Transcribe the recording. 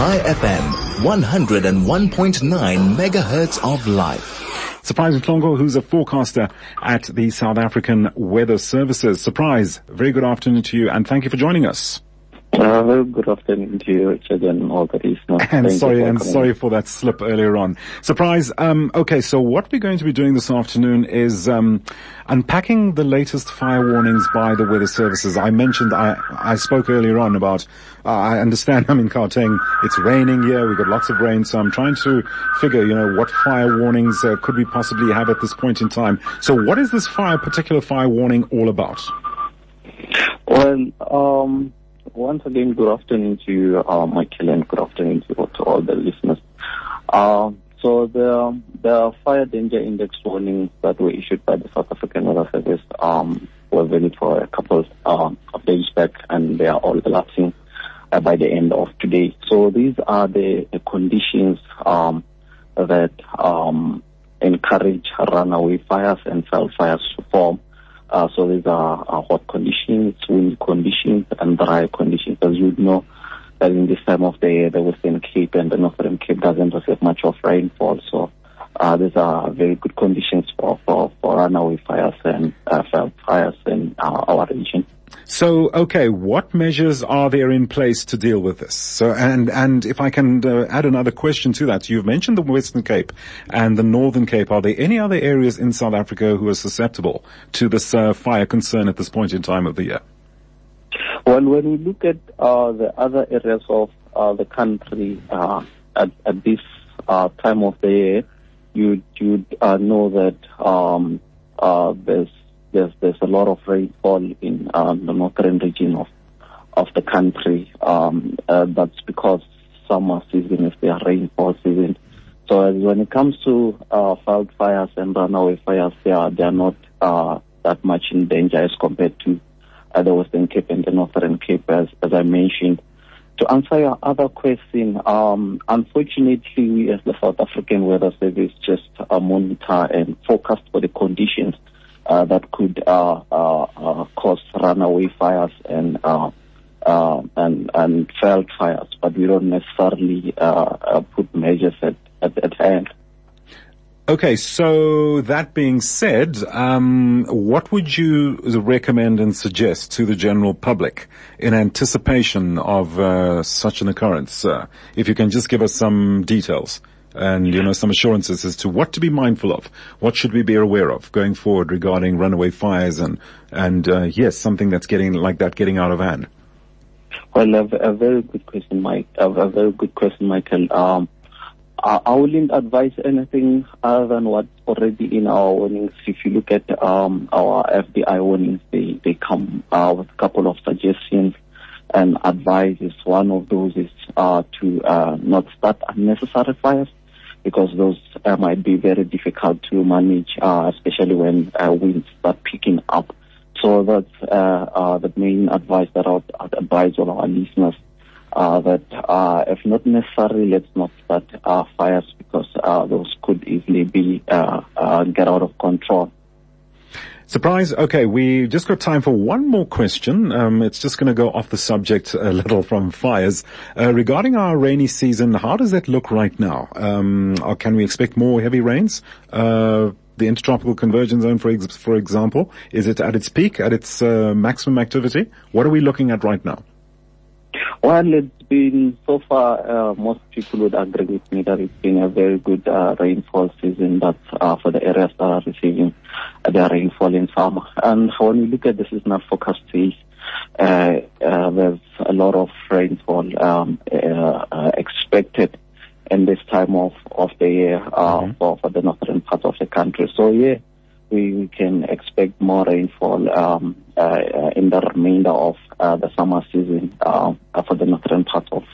Chai FM, 101.9 megahertz of life. Surprise Mhlongo, who's a forecaster at the South African Weather Services. Surprise, very good afternoon to you and thank you for joining us. Uh, very good afternoon to you, Richard, and all the listeners. And sorry, and sorry for that slip earlier on. Surprise. Um, okay, so what we're going to be doing this afternoon is um, unpacking the latest fire warnings by the weather services. I mentioned, I, I spoke earlier on about. Uh, I understand I'm in Gauteng. It's raining here. We've got lots of rain, so I'm trying to figure, you know, what fire warnings uh, could we possibly have at this point in time. So, what is this fire, particular fire warning, all about? Well, um, once again, good afternoon to you, uh, Michael, and good afternoon to, to all the listeners. Uh, so the the fire danger index warnings that were issued by the South African Weather Service um, were valid for a couple um, of days back, and they are all elapsing uh, by the end of today. So these are the, the conditions um, that um, encourage runaway fires and cell fires to form. Uh, so these are uh, hot conditions, wind conditions, and dry conditions. As you know, that in this time of the year, the Western Cape and the Northern Cape doesn't receive much of rainfall. So uh, these are very good conditions for, for, for runaway fires and uh, fires in uh, our region. So, okay, what measures are there in place to deal with this? So, and, and if I can uh, add another question to that, you've mentioned the Western Cape and the Northern Cape. Are there any other areas in South Africa who are susceptible to this uh, fire concern at this point in time of the year? Well, when we look at uh, the other areas of uh, the country uh, at, at this uh, time of the year, you you uh, know that um, there's there's there's a lot of rainfall in um, the northern region of of the country. Um, uh, that's because summer season is their rainfall season. So when it comes to uh, wildfires and runaway fires, they are they are not uh, that much in danger as compared to uh, the Western Cape and the Northern Cape, as, as I mentioned. To answer your other question, um, unfortunately, we as the South African Weather Service just uh, monitor and forecast for the conditions that could uh, uh, uh, cause runaway fires and uh, uh, and and veld fires, but we don't necessarily uh, uh, put measures at, at, at hand. Okay, so that being said, um, what would you recommend and suggest to the general public in anticipation of uh, such an occurrence? Uh, if you can just give us some details and you know some assurances as to what to be mindful of, what should we be aware of going forward regarding runaway fires and and uh, yes, something that's getting like that getting out of hand. Well, a, a very good question, Mike. A, a very good question, Michael. Um, I, I wouldn't advise anything other than what's already in our warnings. If you look at um, our FDI warnings, they, they come uh, with a couple of suggestions and advices. One of those is uh, to uh, not start unnecessary fires because those uh, might be very difficult to manage, uh, especially when uh, winds start picking up. So that's uh, uh, the main advice that I would advise all our listeners. Uh, that if not necessary, let's not start fires because those could easily be get out of control. Surprise. Okay, we just got time for one more question. Um, it's just going to go off the subject a little from fires. Uh, regarding our rainy season, how does that look right now? Um, can we expect more heavy rains? Uh, the intertropical convergence zone, for, ex- for example, is it at its peak, at its uh, maximum activity? What are we looking at right now? Well, it's been so far. Uh, most people would agree with me that it's been a very good uh, rainfall season. That's uh, for the areas that are receiving their rainfall in summer. And when we look at the seasonal forecast phase, uh, uh, there's a lot of rainfall um, uh, uh, expected in this time of of the year uh, Mhm. for for the northern part of the country. So yeah, we, we can expect more rainfall um, uh, in the remainder of uh, the summer season for the northern part of